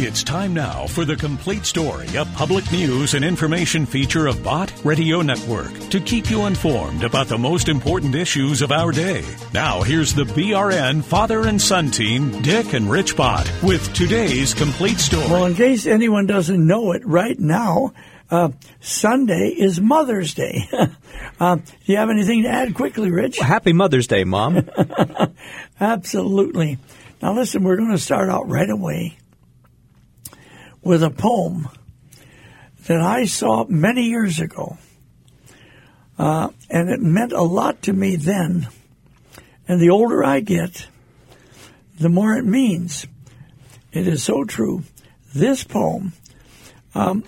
It's time now for the complete story, a public news and information feature of Bott Radio Network to keep you informed about the most important issues of our day. Now, here's the BRN father and son team, Dick and Rich Bott, with today's complete story. Well, in case anyone doesn't know it right now, uh, Sunday is Mother's Day. uh, do you have anything to add quickly, Rich? Happy Mother's Day, Mom. Absolutely. Now, listen, we're going to start out right away with a poem that I saw many years ago. Uh, and it meant a lot to me then. And the older I get, the more it means. It is so true. This poem, um,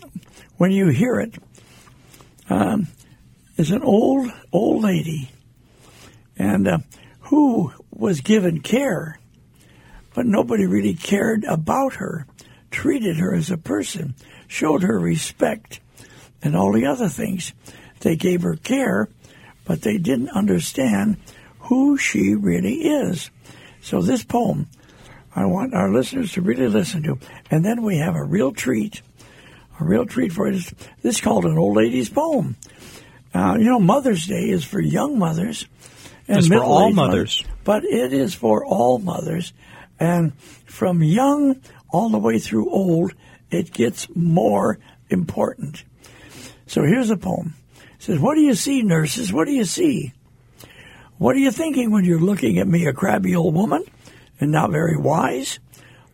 when you hear it, um, is an old, old lady and uh, who was given care, but nobody really cared about her treated her as a person, showed her respect, and all the other things. They gave her care, but they didn't understand who she really is. So this poem, I want our listeners to really listen to. And then we have a real treat, a real treat for it. This is called an old lady's poem. Uh, you know, Mother's Day is for young mothers. And for all mothers. mothers. But it is for all mothers. And from young all the way through old, it gets more important. So here's a poem. It says, What do you see, nurses? What do you see? What are you thinking when you're looking at me, a crabby old woman, and not very wise,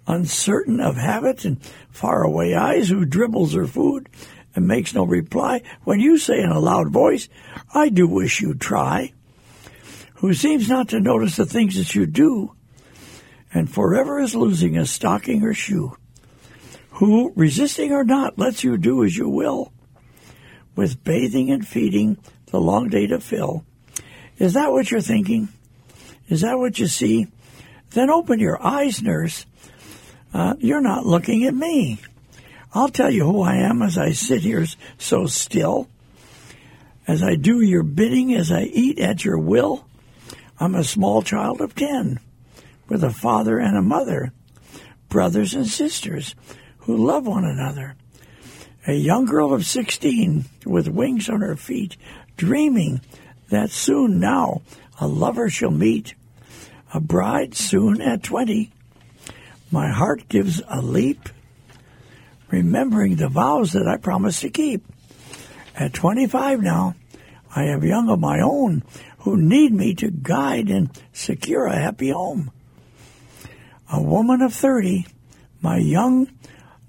uncertain of habit and faraway eyes, who dribbles her food and makes no reply? When you say in a loud voice, I do wish you'd try. Who seems not to notice the things that you do, and forever is losing a stocking or shoe, who, resisting or not, lets you do as you will, with bathing and feeding the long day to fill. Is that what you're thinking? Is that what you see? Then open your eyes, nurse. Uh, you're not looking at me. I'll tell you who I am as I sit here so still. As I do your bidding, as I eat at your will, I'm a small child of ten with a father and a mother, brothers and sisters who love one another. A young girl of 16 with wings on her feet, dreaming that soon now a lover shall meet, a bride soon at 20. My heart gives a leap, remembering the vows that I promised to keep. At 25 now, I have young of my own who need me to guide and secure a happy home a woman of thirty, my young,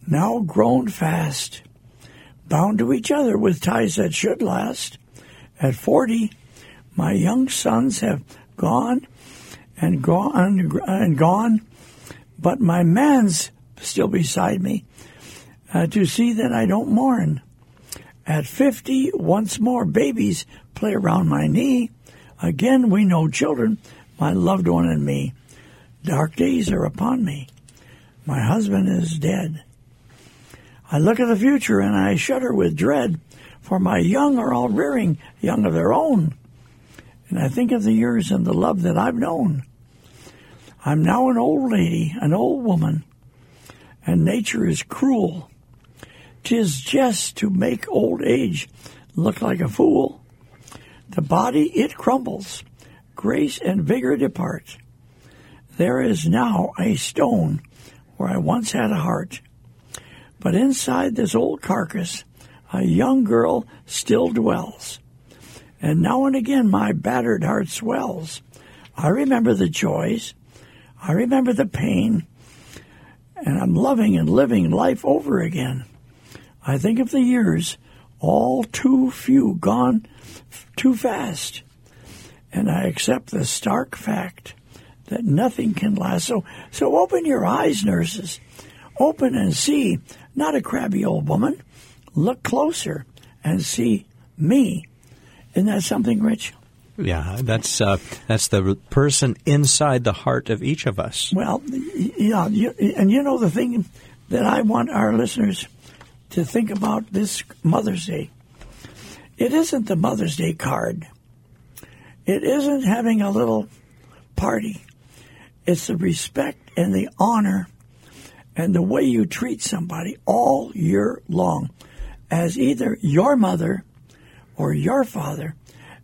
now grown fast, bound to each other with ties that should last. At forty, my young sons have gone and gone and gone, but my man's still beside me uh, to see that I don't mourn. At fifty, once more babies play around my knee. Again, we know children, my loved one and me. Dark days are upon me. My husband is dead. I look at the future and I shudder with dread, for my young are all rearing young of their own. And I think of the years and the love that I've known. I'm now an old lady, an old woman, and nature is cruel. Tis just to make old age look like a fool. The body, it crumbles. Grace and vigor depart. There is now a stone where I once had a heart. But inside this old carcass, a young girl still dwells. And now and again my battered heart swells. I remember the joys. I remember the pain. And I'm loving and living life over again. I think of the years, all too few, gone too fast. And I accept the stark fact that nothing can last. So, so open your eyes, nurses. Open and see, not a crabby old woman. Look closer and see me. Isn't that something, Rich? Yeah, that's uh, that's the person inside the heart of each of us. Well, yeah, you, and you know the thing that I want our listeners to think about this Mother's Day. It isn't the Mother's Day card. It isn't having a little party. It's the respect and the honor and the way you treat somebody all year long as either your mother or your father.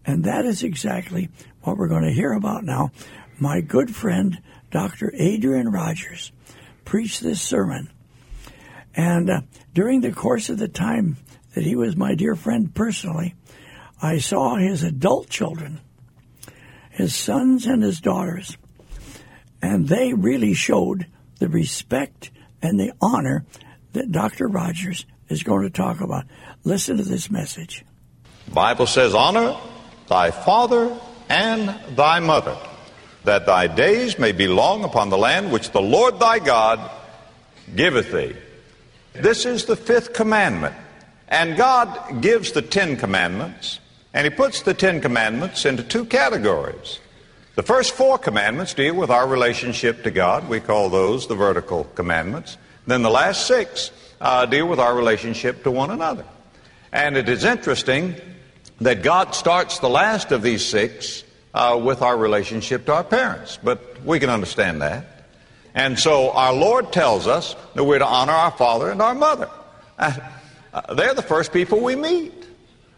And that is exactly what we're going to hear about now. My good friend, Dr. Adrian Rogers, preached this sermon. And uh, during the course of the time that he was my dear friend personally, I saw his adult children, his sons and his daughters, and they really showed the respect and the honor that Dr. Rogers is going to talk about. Listen to this message. Bible says, Honor thy father and thy mother, that thy days may be long upon the land which the Lord thy God giveth thee. This is the fifth commandment. And God gives the Ten Commandments, and He puts the Ten Commandments into two categories. The first four commandments deal with our relationship to God. We call those the vertical commandments. Then the last six uh, deal with our relationship to one another. And it is interesting that God starts the last of these six uh, with our relationship to our parents, but we can understand that. And so our Lord tells us that we're to honor our father and our mother. Uh, uh, they're the first people we meet.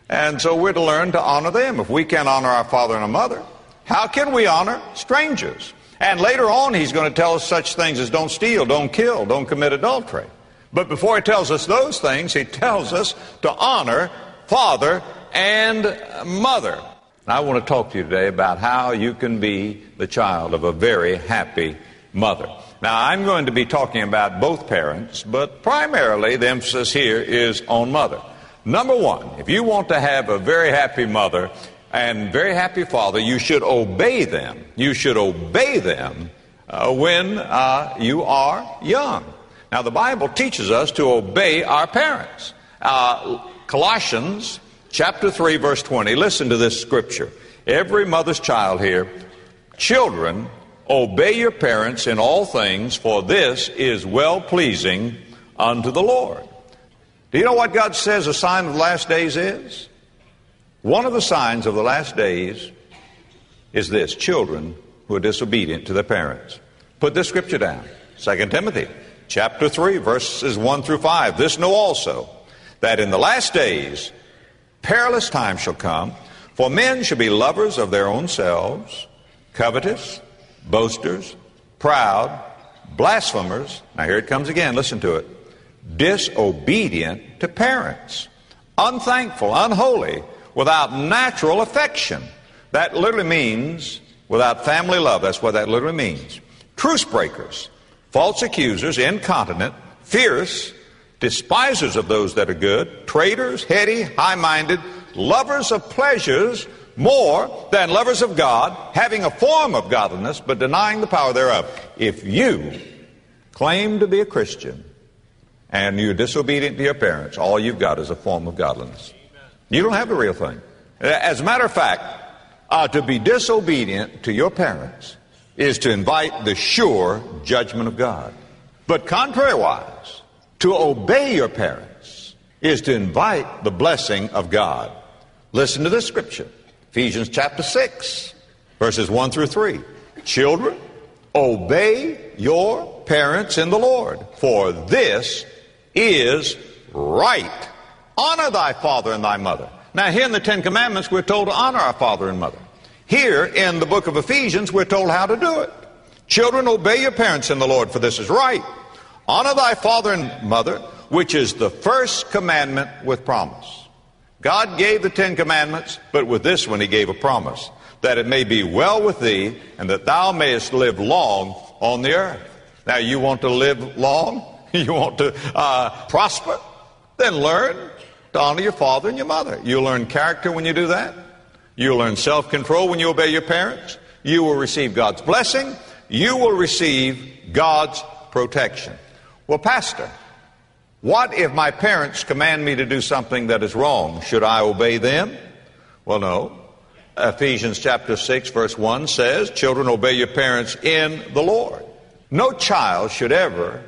And so we're to learn to honor them. If we can't honor our father and our mother, how can we honor strangers? And later on, he's going to tell us such things as don't steal, don't kill, don't commit adultery. But before he tells us those things, he tells us to honor father and mother. And I want to talk to you today about how you can be the child of a very happy mother. Now, I'm going to be talking about both parents, but primarily the emphasis here is on mother. Number one, if you want to have a very happy mother and very happy father, you should obey them. You should obey them uh, when uh, you are young. Now, the Bible teaches us to obey our parents. Uh, Colossians chapter 3, verse 20. Listen to this scripture. Every mother's child here, children, Obey your parents in all things, for this is well pleasing unto the Lord. Do you know what God says a sign of the last days is? One of the signs of the last days is this children who are disobedient to their parents. Put this scripture down 2 Timothy chapter 3, verses 1 through 5. This know also that in the last days perilous times shall come, for men shall be lovers of their own selves, covetous boasters, proud, blasphemers. Now here it comes again, listen to it. Disobedient to parents, unthankful, unholy, without natural affection. That literally means without family love. That's what that literally means. Truce breakers, false accusers, incontinent, fierce, despisers of those that are good, traitors, heady, high minded, lovers of pleasures more than lovers of God, having a form of godliness, but denying the power thereof. If you claim to be a Christian and you're disobedient to your parents, all you've got is a form of godliness. You don't have the real thing. As a matter of fact, uh, to be disobedient to your parents is to invite the sure judgment of God. But contrariwise, to obey your parents is to invite the blessing of God. Listen to this scripture. Ephesians chapter 6, verses 1 through 3. Children, obey your parents in the Lord, for this is right. Honor thy father and thy mother. Now, here in the Ten Commandments, we're told to honor our father and mother. Here in the book of Ephesians, we're told how to do it. Children, obey your parents in the Lord, for this is right. Honor thy father and mother, which is the first commandment with promise. God gave the Ten Commandments, but with this one he gave a promise that it may be well with thee and that thou mayest live long on the earth. Now, you want to live long? You want to uh, prosper? Then learn to honor your father and your mother. You'll learn character when you do that. You'll learn self control when you obey your parents. You will receive God's blessing. You will receive God's protection. Well, Pastor, what if my parents command me to do something that is wrong? Should I obey them? Well, no. Ephesians chapter 6 verse 1 says, children obey your parents in the Lord. No child should ever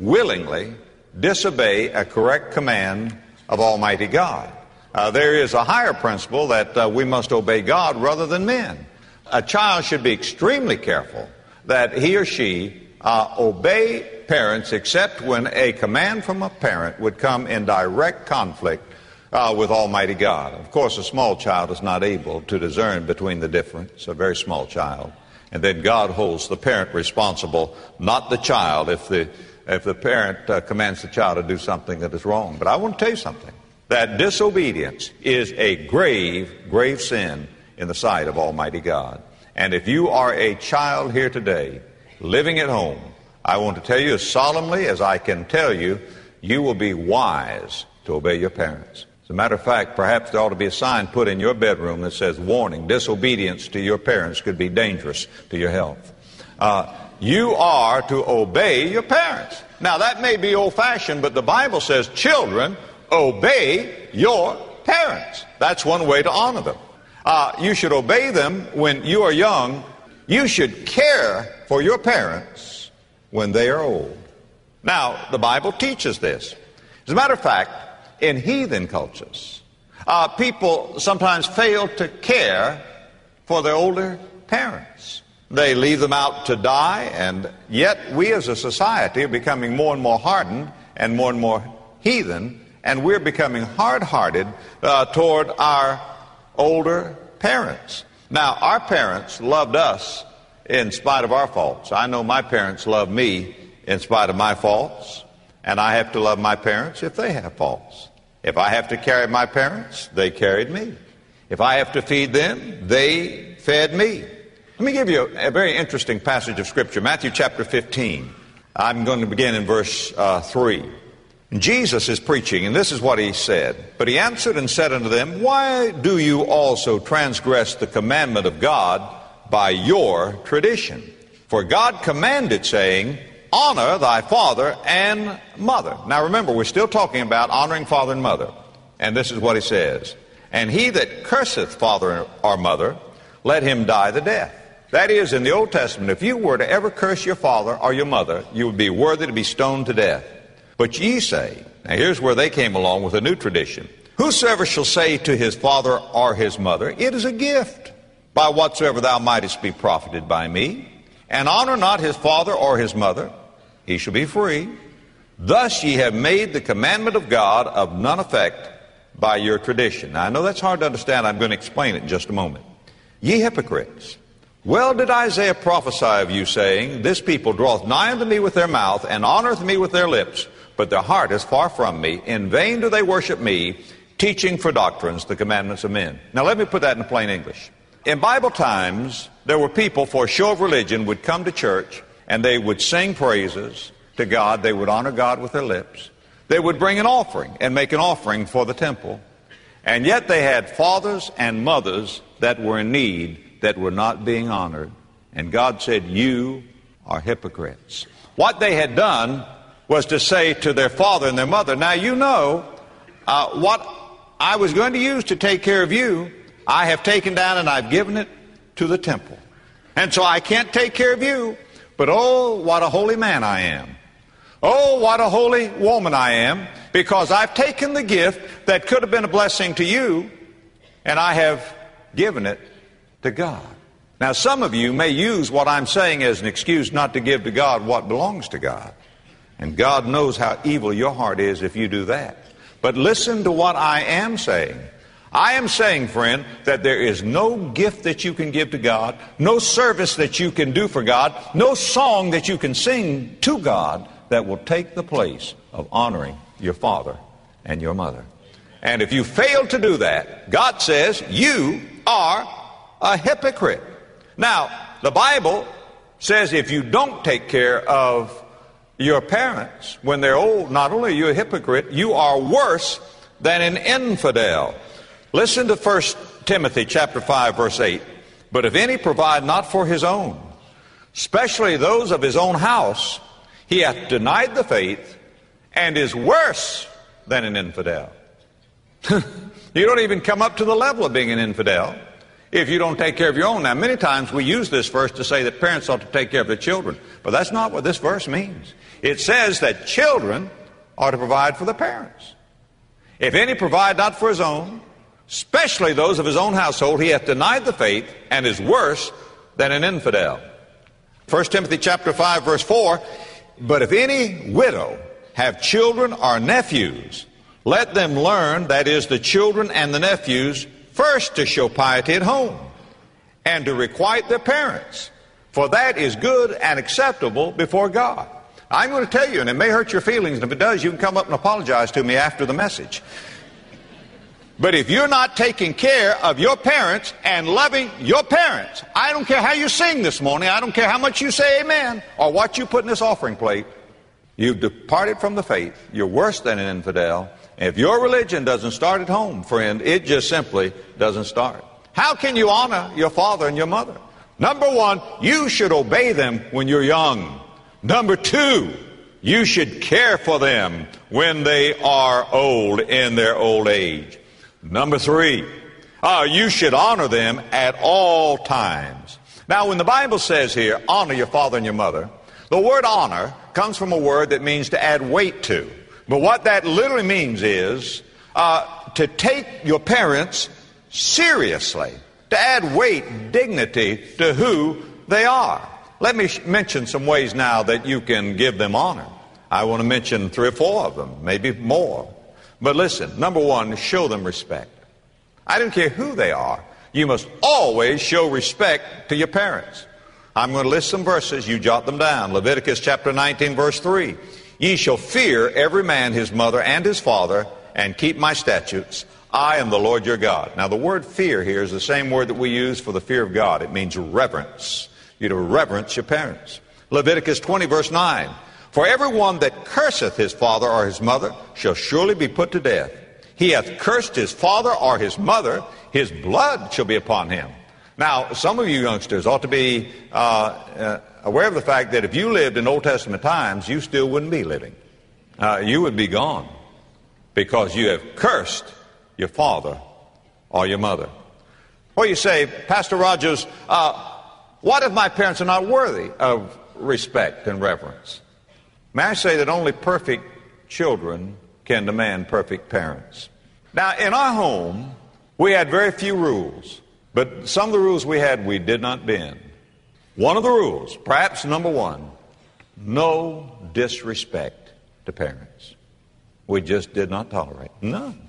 willingly disobey a correct command of Almighty God. Uh, there is a higher principle that uh, we must obey God rather than men. A child should be extremely careful that he or she uh, obey parents except when a command from a parent would come in direct conflict uh, with Almighty God. Of course, a small child is not able to discern between the difference, a very small child. And then God holds the parent responsible, not the child, if the, if the parent uh, commands the child to do something that is wrong. But I want to tell you something that disobedience is a grave, grave sin in the sight of Almighty God. And if you are a child here today, living at home, I want to tell you as solemnly as I can tell you, you will be wise to obey your parents. As a matter of fact, perhaps there ought to be a sign put in your bedroom that says, warning, disobedience to your parents could be dangerous to your health. Uh, you are to obey your parents. Now, that may be old fashioned, but the Bible says, children, obey your parents. That's one way to honor them. Uh, you should obey them when you are young. You should care for your parents when they are old. Now, the Bible teaches this. As a matter of fact, in heathen cultures. Uh, people sometimes fail to care for their older parents. They leave them out to die, and yet we as a society are becoming more and more hardened and more and more heathen, and we're becoming hard hearted uh, toward our older parents. Now, our parents loved us in spite of our faults. I know my parents love me in spite of my faults, and I have to love my parents if they have faults. If I have to carry my parents, they carried me. If I have to feed them, they fed me. Let me give you a, very interesting passage of Scripture, Matthew chapter 15. I'm going to begin in verse uh, 3. Jesus is preaching, and this is what he said. But he answered and said unto them, Why do you also transgress the commandment of God by your tradition? For God commanded, saying, honor thy father and mother. Now remember, we're still talking about honoring father and mother. And this is what he says. And he that curseth father or mother, let him die the death. That is, in the Old Testament, if you were to ever curse your father or your mother, you would be worthy to be stoned to death. But ye say, now here's where they came along with a new tradition. Whosoever shall say to his father or his mother, It is a gift, by whatsoever thou mightest be profited by me, and honor not his father or his mother, he shall be free. Thus ye have made the commandment of God of none effect by your tradition. Now I know that's hard to understand. I'm going to explain it in just a moment. Ye hypocrites, well did Isaiah prophesy of you, saying, This people draweth nigh unto me with their mouth, and honoreth me with their lips, but their heart is far from me. In vain do they worship me, teaching for doctrines the commandments of men. Now let me put that in plain English. In Bible times, there were people for a show of religion would come to church and they would sing praises to God. They would honor God with their lips. They would bring an offering and make an offering for the temple. And yet they had fathers and mothers that were in need that were not being honored. And God said, You are hypocrites. What they had done was to say to their father and their mother, Now you know uh, what I was going to use to take care of you, I have taken down and I've given it to the temple. And so I can't take care of you. But oh, what a holy man I am. Oh, what a holy woman I am, because I've taken the gift that could have been a blessing to you, and I have given it to God. Now, some of you may use what I'm saying as an excuse not to give to God what belongs to God. And God knows how evil your heart is if you do that. But listen to what I am saying. I am saying, friend, that there is no gift that you can give to God, no service that you can do for God, no song that you can sing to God that will take the place of honoring your father and your mother. And if you fail to do that, God says you are a hypocrite. Now, the Bible says if you don't take care of your parents when they're old, not only are you a hypocrite, you are worse than an infidel. Listen to 1 Timothy chapter 5 verse 8. But if any provide not for his own, especially those of his own house, he hath denied the faith and is worse than an infidel. you don't even come up to the level of being an infidel if you don't take care of your own. Now, many times we use this verse to say that parents ought to take care of their children, but that's not what this verse means. It says that children are to provide for the parents. If any provide not for his own, especially those of his own household, he hath denied the faith and is worse than an infidel. 1 Timothy chapter 5 verse 4, But if any widow have children or nephews, let them learn, that is, the children and the nephews, first to show piety at home and to requite their parents, for that is good and acceptable before God. I'm going to tell you, and it may hurt your feelings, and if it does, you can come up and apologize to me after the message. But if you're not taking care of your parents and loving your parents, I don't care how you sing this morning, I don't care how much you say amen or what you put in this offering plate, you've departed from the faith. You're worse than an infidel. If your religion doesn't start at home, friend, it just simply doesn't start. How can you honor your father and your mother? Number one, you should obey them when you're young. Number two, you should care for them when they are old in their old age. Number three, uh, you should honor them at all times. Now, when the Bible says here, honor your father and your mother, the word honor comes from a word that means to add weight to. But what that literally means is uh, to take your parents seriously, to add weight, dignity to who they are. Let me sh- mention some ways now that you can give them honor. I want to mention three or four of them, maybe more. But listen, number one, show them respect. I don't care who they are. You must always show respect to your parents. I'm going to list some verses. You jot them down. Leviticus chapter 19, verse 3. Ye shall fear every man his mother and his father, and keep my statutes. I am the Lord your God. Now, the word fear here is the same word that we use for the fear of God. It means reverence you to reverence your parents. Leviticus 20, verse 9. For everyone that curseth his father or his mother shall surely be put to death. He hath cursed his father or his mother, his blood shall be upon him. Now, some of you youngsters ought to be uh, uh, aware of the fact that if you lived in Old Testament times, you still wouldn't be living. Uh, you would be gone because you have cursed your father or your mother. Well, you say, Pastor Rogers, uh, what if my parents are not worthy of respect and reverence? May I say that only perfect children can demand perfect parents? Now, in our home, we had very few rules, but some of the rules we had we did not bend. One of the rules, perhaps number one, no disrespect to parents. We just did not tolerate. None.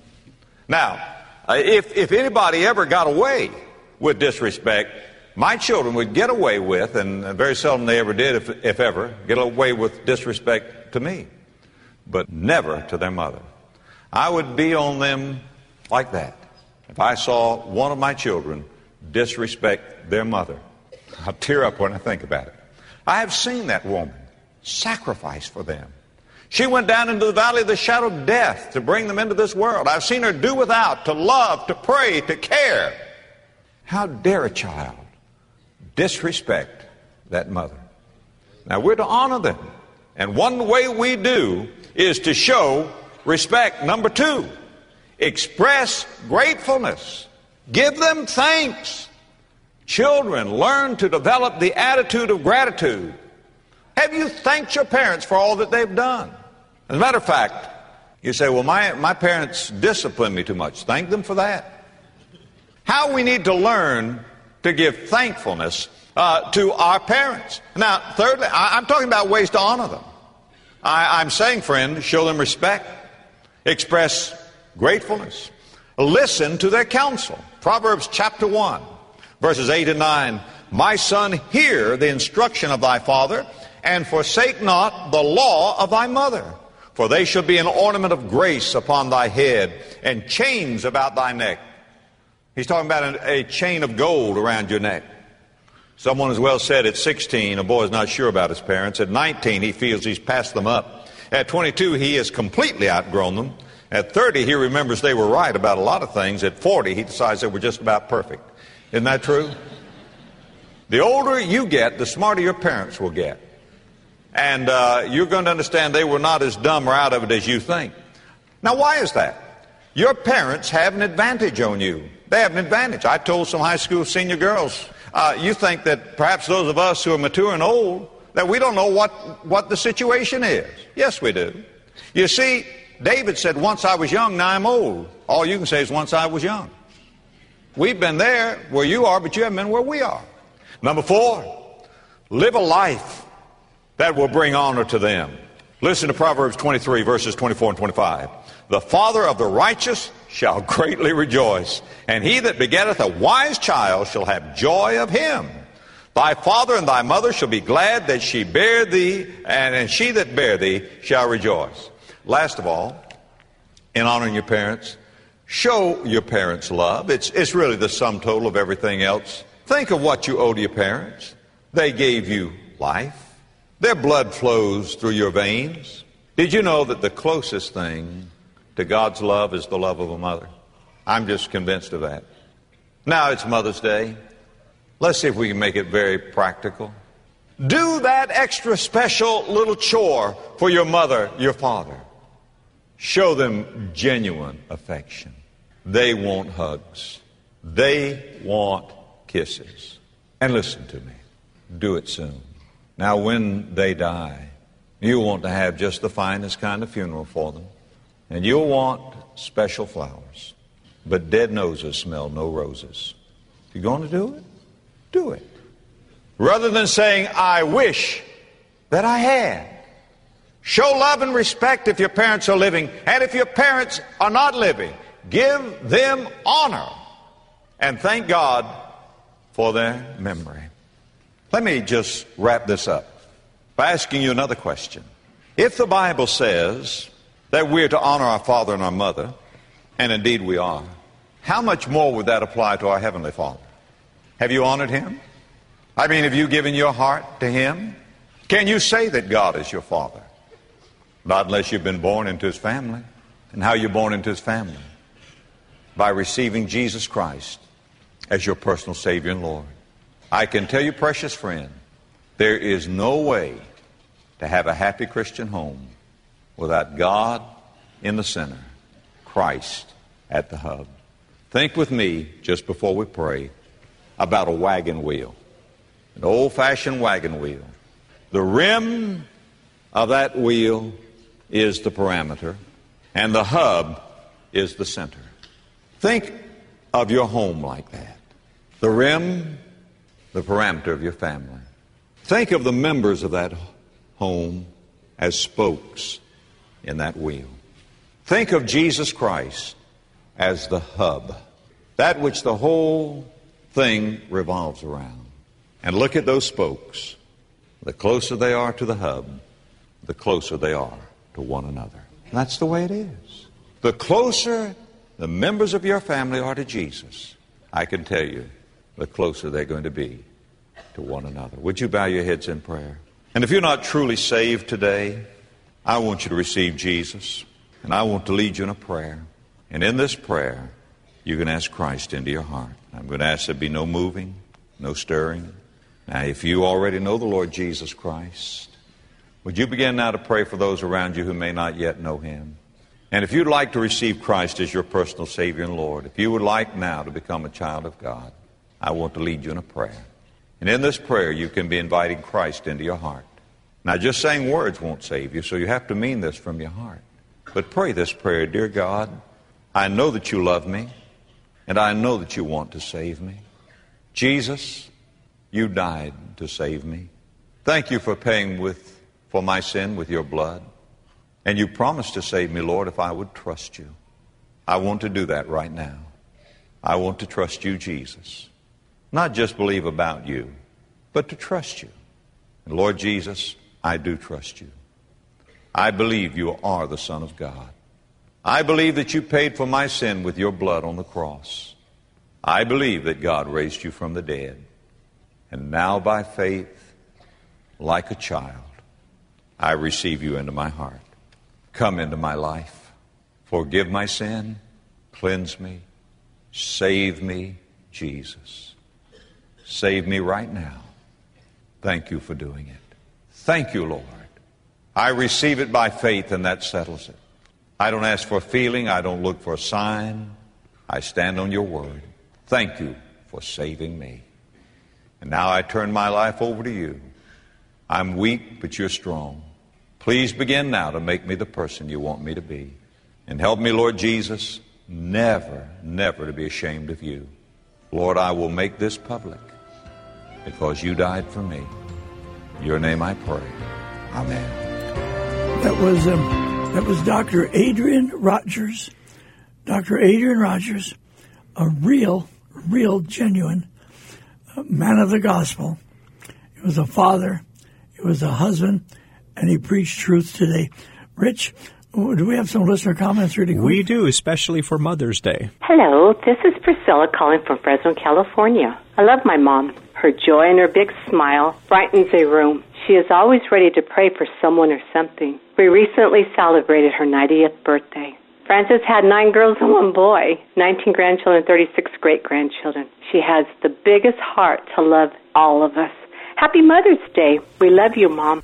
Now, uh, if, if anybody ever got away with disrespect, my children would get away with, and very seldom they ever did, if, if ever, get away with disrespect to me, but never to their mother. I would be on them like that. If I saw one of my children disrespect their mother, I'll tear up when I think about it. I have seen that woman sacrifice for them. She went down into the valley of the shadow of death to bring them into this world. I've seen her do without, to love, to pray, to care. How dare a child disrespect that mother. Now we're to honor them. And one way we do is to show respect. Number two, express gratefulness. Give them thanks. Children learn to develop the attitude of gratitude. Have you thanked your parents for all that they've done? As a matter of fact, you say, well, my, my parents disciplined me too much. Thank them for that. How we need to learn to give thankfulness uh, to our parents. Now, thirdly, I, am talking about ways to honor them. I, I'm saying, friend, show them respect, express gratefulness, listen to their counsel. Proverbs chapter 1, verses 8 and 9. My son, hear the instruction of thy father, and forsake not the law of thy mother. For they shall be an ornament of grace upon thy head, and chains about thy neck. He's talking about a, chain of gold around your neck. Someone has well said at 16, a boy is not sure about his parents. At 19, he feels he's passed them up. At 22, he has completely outgrown them. At 30, he remembers they were right about a lot of things. At 40, he decides they were just about perfect. Isn't that true? The older you get, the smarter your parents will get. And uh, you're going to understand they were not as dumb or out of it as you think. Now, why is that? Your parents have an advantage on you. They have an advantage. I told some high school senior girls, uh, you think that perhaps those of us who are mature and old, that we don't know what, what the situation is. Yes, we do. You see, David said, Once I was young, now I'm old. All you can say is, Once I was young. We've been there where you are, but you haven't been where we are. Number four, live a life that will bring honor to them. Listen to Proverbs 23, verses 24 and 25. The father of the righteous shall greatly rejoice, and he that begetteth a wise child shall have joy of him. Thy father and thy mother shall be glad that she bare thee, and, and she that bare thee shall rejoice. Last of all, in honoring your parents, show your parents love. It's, it's really the sum total of everything else. Think of what you owe to your parents. They gave you life. Their blood flows through your veins. Did you know that the closest thing to God's love is the love of a mother? I'm just convinced of that. Now it's Mother's Day. Let's see if we can make it very practical. Do that extra special little chore for your mother, your father. Show them genuine affection. They want hugs. They want kisses. And listen to me. Do it soon. Now, when they die, you'll want to have just the finest kind of funeral for them. And you'll want special flowers. But dead noses smell no roses. If you're going to do it, do it. Rather than saying, I wish that I had. Show love and respect if your parents are living, and if your parents are not living, give them honor. And thank God for their memory. Let me just wrap this up by asking you another question. If the Bible says that we're to honor our father and our mother, and indeed we are, how much more would that apply to our Heavenly Father? Have you honored Him? I mean, have you given your heart to Him? Can you say that God is your Father? Not unless you've been born into His family. And how you're born into His family? By receiving Jesus Christ as your personal Savior and Lord. I can tell you, precious friend, there is no way to have a happy Christian home without God in the center, Christ at the hub. Think with me, just before we pray, about a wagon wheel, an old fashioned wagon wheel. The rim of that wheel is the parameter, and the hub is the center. Think of your home like that. The rim the parameter of your family. Think of the members of that home as spokes in that wheel. Think of Jesus Christ as the hub, that which the whole thing revolves around. And look at those spokes. The closer they are to the hub, the closer they are to one another. And that's the way it is. The closer the members of your family are to Jesus, I can tell you, the closer they're going to be to one another. Would you bow your heads in prayer? And if you're not truly saved today, I want you to receive Jesus, and I want to lead you in a prayer. And in this prayer, you can ask Christ into your heart. I'm going to ask there be no moving, no stirring. Now, if you already know the Lord Jesus Christ, would you begin now to pray for those around you who may not yet know Him? And if you'd like to receive Christ as your personal Savior and Lord, if you would like now to become a child of God, I want to lead you in a prayer. And in this prayer, you can be inviting Christ into your heart. Now, just saying words won't save you, so you have to mean this from your heart. But pray this prayer Dear God, I know that you love me, and I know that you want to save me. Jesus, you died to save me. Thank you for paying with, for my sin with your blood. And you promised to save me, Lord, if I would trust you. I want to do that right now. I want to trust you, Jesus. Not just believe about you, but to trust you. And Lord Jesus, I do trust you. I believe you are the Son of God. I believe that you paid for my sin with your blood on the cross. I believe that God raised you from the dead. And now by faith, like a child, I receive you into my heart. Come into my life. Forgive my sin. Cleanse me. Save me, Jesus. Save me right now. Thank you for doing it. Thank you, Lord. I receive it by faith, and that settles it. I don't ask for feeling. I don't look for a sign. I stand on your word. Thank you for saving me. And now I turn my life over to you. I'm weak, but you're strong. Please begin now to make me the person you want me to be. And help me, Lord Jesus, never, never to be ashamed of you. Lord, I will make this public because you died for me. Your name I pray. Amen. That was um, that was Dr. Adrian Rogers. Dr. Adrian Rogers, a real, real, genuine uh, man of the gospel. He was a father. He was a husband, and he preached truth today. Rich, do we have some listener comments really quick? We do, especially for Mother's Day. Hello, this is Priscilla calling from Fresno, California. I love my mom. Her joy and her big smile brightens a room. She is always ready to pray for someone or something. We recently celebrated her 90th birthday. Frances had nine girls and one boy, 19 grandchildren, 36 great grandchildren. She has the biggest heart to love all of us. Happy Mother's Day. We love you, Mom.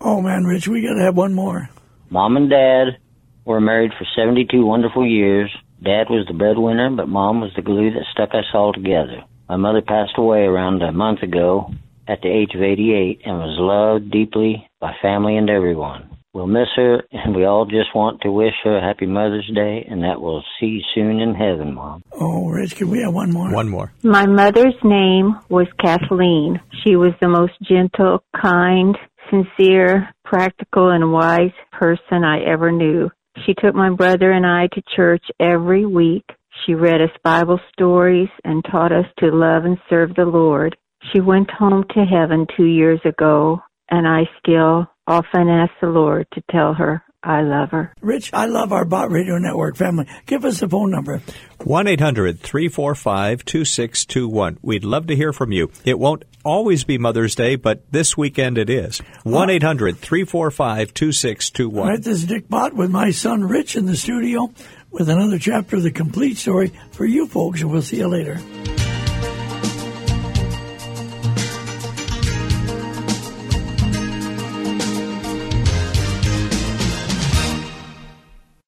Oh, man, Rich, we got to have one more. Mom and Dad were married for 72 wonderful years. Dad was the breadwinner, but Mom was the glue that stuck us all together. My mother passed away around a month ago at the age of 88 and was loved deeply by family and everyone. We'll miss her, and we all just want to wish her a happy Mother's Day, and that we'll see you soon in heaven, Mom. Oh, Rich, can we have one more? One more. My mother's name was Kathleen. She was the most gentle, kind, sincere, practical, and wise person I ever knew. She took my brother and I to church every week. She read us Bible stories and taught us to love and serve the Lord. She went home to heaven two years ago, and I still often ask the Lord to tell her I love her. Rich, I love our Bott Radio Network family. Give us a phone number 1 800 345 2621. We'd love to hear from you. It won't always be Mother's Day, but this weekend it is. 1 800 345 2621. Right, this is Dick Bott with my son Rich in the studio with another chapter of the complete story for you folks, and we'll see you later.